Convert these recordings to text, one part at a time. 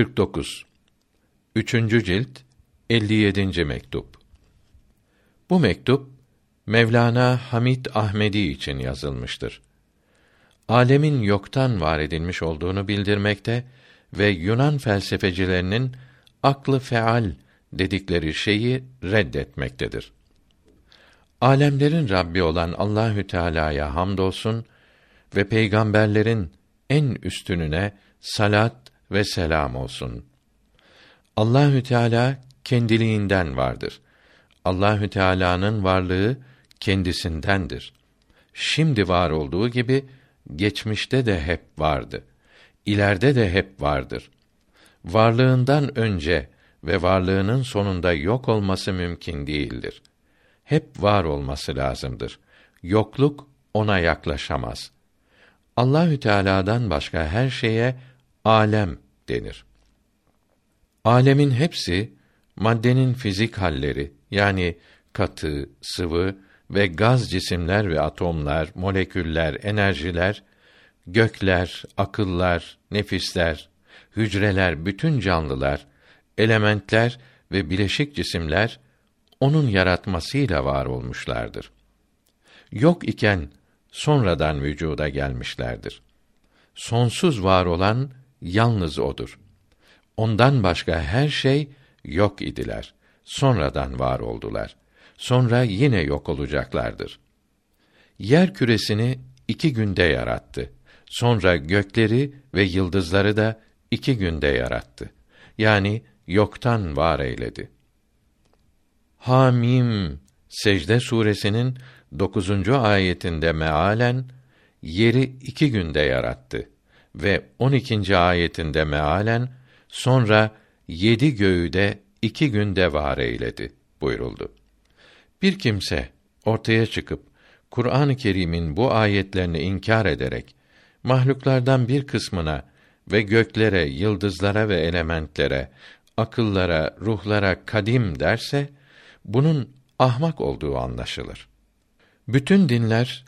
49 Üçüncü cilt 57. mektup Bu mektup Mevlana Hamid Ahmedi için yazılmıştır. Alemin yoktan var edilmiş olduğunu bildirmekte ve Yunan felsefecilerinin aklı feal dedikleri şeyi reddetmektedir. Alemlerin Rabbi olan Allahü Teala'ya hamdolsun ve peygamberlerin en üstününe salat ve selam olsun. Allahü Teala kendiliğinden vardır. Allahü Teala'nın varlığı kendisindendir. Şimdi var olduğu gibi geçmişte de hep vardı. İleride de hep vardır. Varlığından önce ve varlığının sonunda yok olması mümkün değildir. Hep var olması lazımdır. Yokluk ona yaklaşamaz. Allahü Teala'dan başka her şeye alem denir. Alemin hepsi maddenin fizik halleri yani katı, sıvı ve gaz cisimler ve atomlar, moleküller, enerjiler, gökler, akıllar, nefisler, hücreler, bütün canlılar, elementler ve bileşik cisimler onun yaratmasıyla var olmuşlardır. Yok iken sonradan vücuda gelmişlerdir. Sonsuz var olan yalnız odur. Ondan başka her şey yok idiler. Sonradan var oldular. Sonra yine yok olacaklardır. Yer küresini iki günde yarattı. Sonra gökleri ve yıldızları da iki günde yarattı. Yani yoktan var eyledi. Hamim Secde suresinin dokuzuncu ayetinde mealen yeri iki günde yarattı ve on ikinci ayetinde mealen sonra yedi göğü de iki günde var eyledi buyuruldu. Bir kimse ortaya çıkıp Kur'an-ı Kerim'in bu ayetlerini inkar ederek mahluklardan bir kısmına ve göklere, yıldızlara ve elementlere, akıllara, ruhlara kadim derse bunun ahmak olduğu anlaşılır. Bütün dinler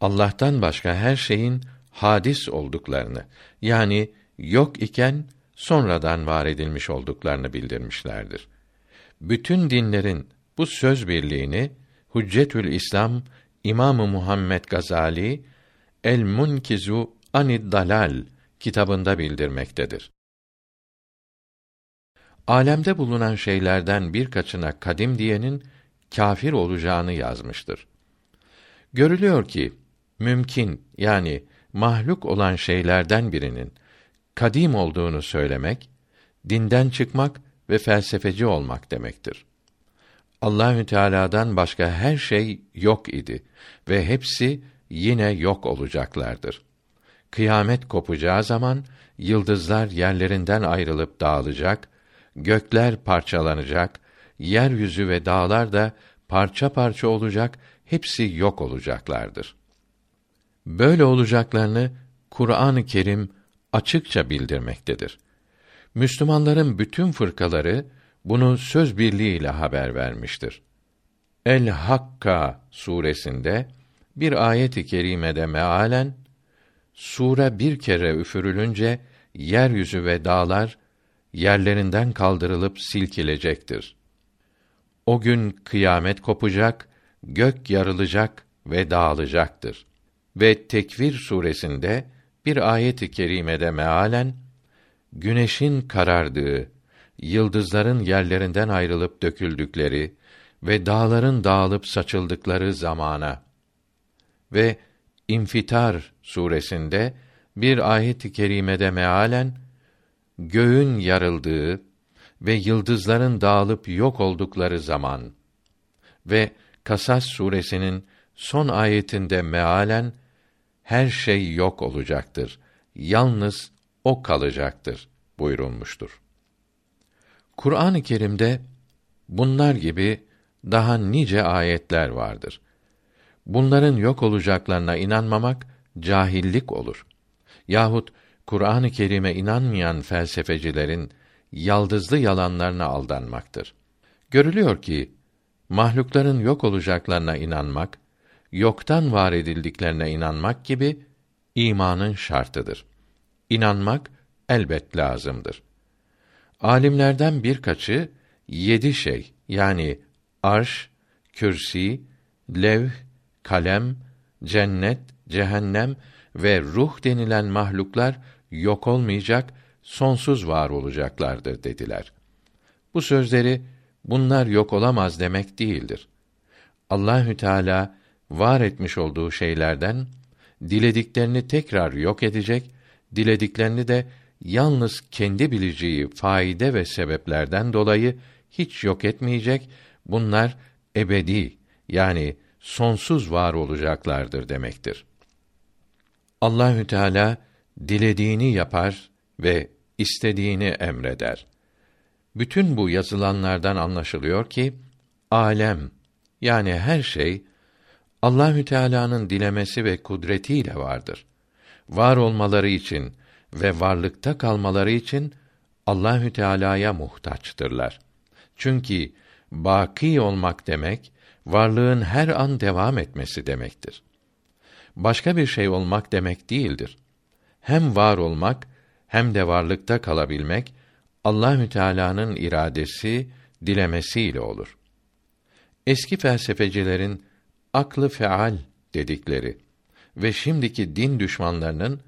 Allah'tan başka her şeyin hadis olduklarını yani yok iken sonradan var edilmiş olduklarını bildirmişlerdir. Bütün dinlerin bu söz birliğini Hüccetül İslam İmamı Muhammed Gazali El Munkizu Anid Dalal kitabında bildirmektedir. Alemde bulunan şeylerden birkaçına kadim diyenin kâfir olacağını yazmıştır. Görülüyor ki mümkün yani mahluk olan şeylerden birinin kadim olduğunu söylemek dinden çıkmak ve felsefeci olmak demektir. Allahü Teala'dan başka her şey yok idi ve hepsi yine yok olacaklardır. Kıyamet kopacağı zaman yıldızlar yerlerinden ayrılıp dağılacak, gökler parçalanacak, yeryüzü ve dağlar da parça parça olacak, hepsi yok olacaklardır. Böyle olacaklarını Kur'an-ı Kerim açıkça bildirmektedir. Müslümanların bütün fırkaları bunu söz birliğiyle haber vermiştir. El Hakka suresinde bir ayet-i kerimede mealen sure bir kere üfürülünce yeryüzü ve dağlar yerlerinden kaldırılıp silkilecektir. O gün kıyamet kopacak, gök yarılacak ve dağılacaktır. Ve Tekvir suresinde bir ayet-i kerimede mealen güneşin karardığı, yıldızların yerlerinden ayrılıp döküldükleri ve dağların dağılıp saçıldıkları zamana. Ve İnfitar suresinde bir ayet-i kerimede mealen göğün yarıldığı ve yıldızların dağılıp yok oldukları zaman. Ve Kasas suresinin son ayetinde mealen her şey yok olacaktır. Yalnız o kalacaktır buyurulmuştur. Kur'an-ı Kerim'de bunlar gibi daha nice ayetler vardır. Bunların yok olacaklarına inanmamak cahillik olur. Yahut Kur'an-ı Kerim'e inanmayan felsefecilerin yaldızlı yalanlarına aldanmaktır. Görülüyor ki mahlukların yok olacaklarına inanmak, yoktan var edildiklerine inanmak gibi imanın şartıdır. İnanmak elbet lazımdır. Alimlerden birkaçı yedi şey yani arş, kürsi, levh, kalem, cennet, cehennem ve ruh denilen mahluklar yok olmayacak, sonsuz var olacaklardır dediler. Bu sözleri bunlar yok olamaz demek değildir. Allahü Teala var etmiş olduğu şeylerden dilediklerini tekrar yok edecek, dilediklerini de yalnız kendi bileceği faide ve sebeplerden dolayı hiç yok etmeyecek. Bunlar ebedi yani sonsuz var olacaklardır demektir. Allahü Teala dilediğini yapar ve istediğini emreder. Bütün bu yazılanlardan anlaşılıyor ki alem yani her şey Allahü Teala'nın dilemesi ve kudretiyle vardır. Var olmaları için ve varlıkta kalmaları için Allahü Teala'ya muhtaçtırlar. Çünkü baki olmak demek varlığın her an devam etmesi demektir. Başka bir şey olmak demek değildir. Hem var olmak hem de varlıkta kalabilmek Allahü Teala'nın iradesi, dilemesiyle olur. Eski felsefecilerin aklı feal dedikleri ve şimdiki din düşmanlarının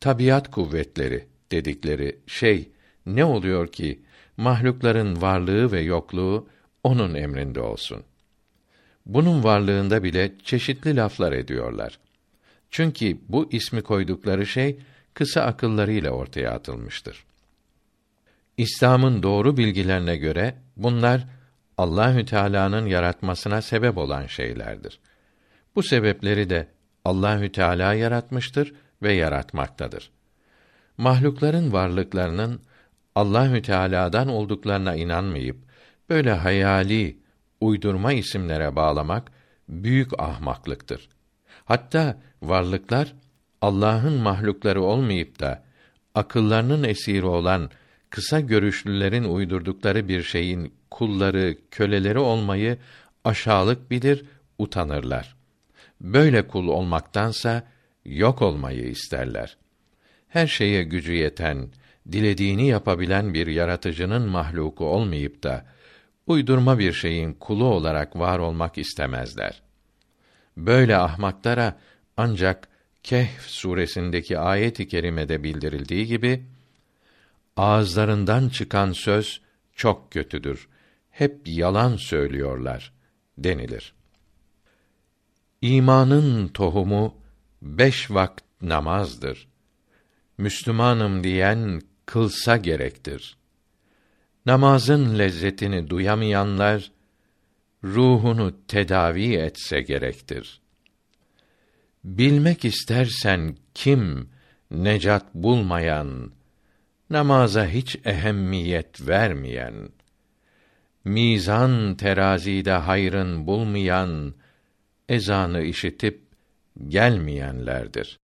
tabiat kuvvetleri dedikleri şey ne oluyor ki mahlukların varlığı ve yokluğu onun emrinde olsun. Bunun varlığında bile çeşitli laflar ediyorlar. Çünkü bu ismi koydukları şey kısa akıllarıyla ortaya atılmıştır. İslam'ın doğru bilgilerine göre bunlar Allahü Teala'nın yaratmasına sebep olan şeylerdir. Bu sebepleri de Allahü Teala yaratmıştır ve yaratmaktadır. Mahlukların varlıklarının Allahü Teala'dan olduklarına inanmayıp böyle hayali, uydurma isimlere bağlamak büyük ahmaklıktır. Hatta varlıklar Allah'ın mahlukları olmayıp da akıllarının esiri olan kısa görüşlülerin uydurdukları bir şeyin kulları, köleleri olmayı aşağılık bilir, utanırlar. Böyle kul olmaktansa yok olmayı isterler. Her şeye gücü yeten, dilediğini yapabilen bir yaratıcının mahluku olmayıp da uydurma bir şeyin kulu olarak var olmak istemezler. Böyle ahmaklara ancak Kehf suresindeki ayet-i kerimede bildirildiği gibi ağızlarından çıkan söz çok kötüdür. Hep yalan söylüyorlar denilir. İmanın tohumu beş vakt namazdır. Müslümanım diyen kılsa gerektir. Namazın lezzetini duyamayanlar ruhunu tedavi etse gerektir. Bilmek istersen kim necat bulmayan, namaza hiç ehemmiyet vermeyen, mizan terazide hayrın bulmayan, ezanı işitip gelmeyenlerdir.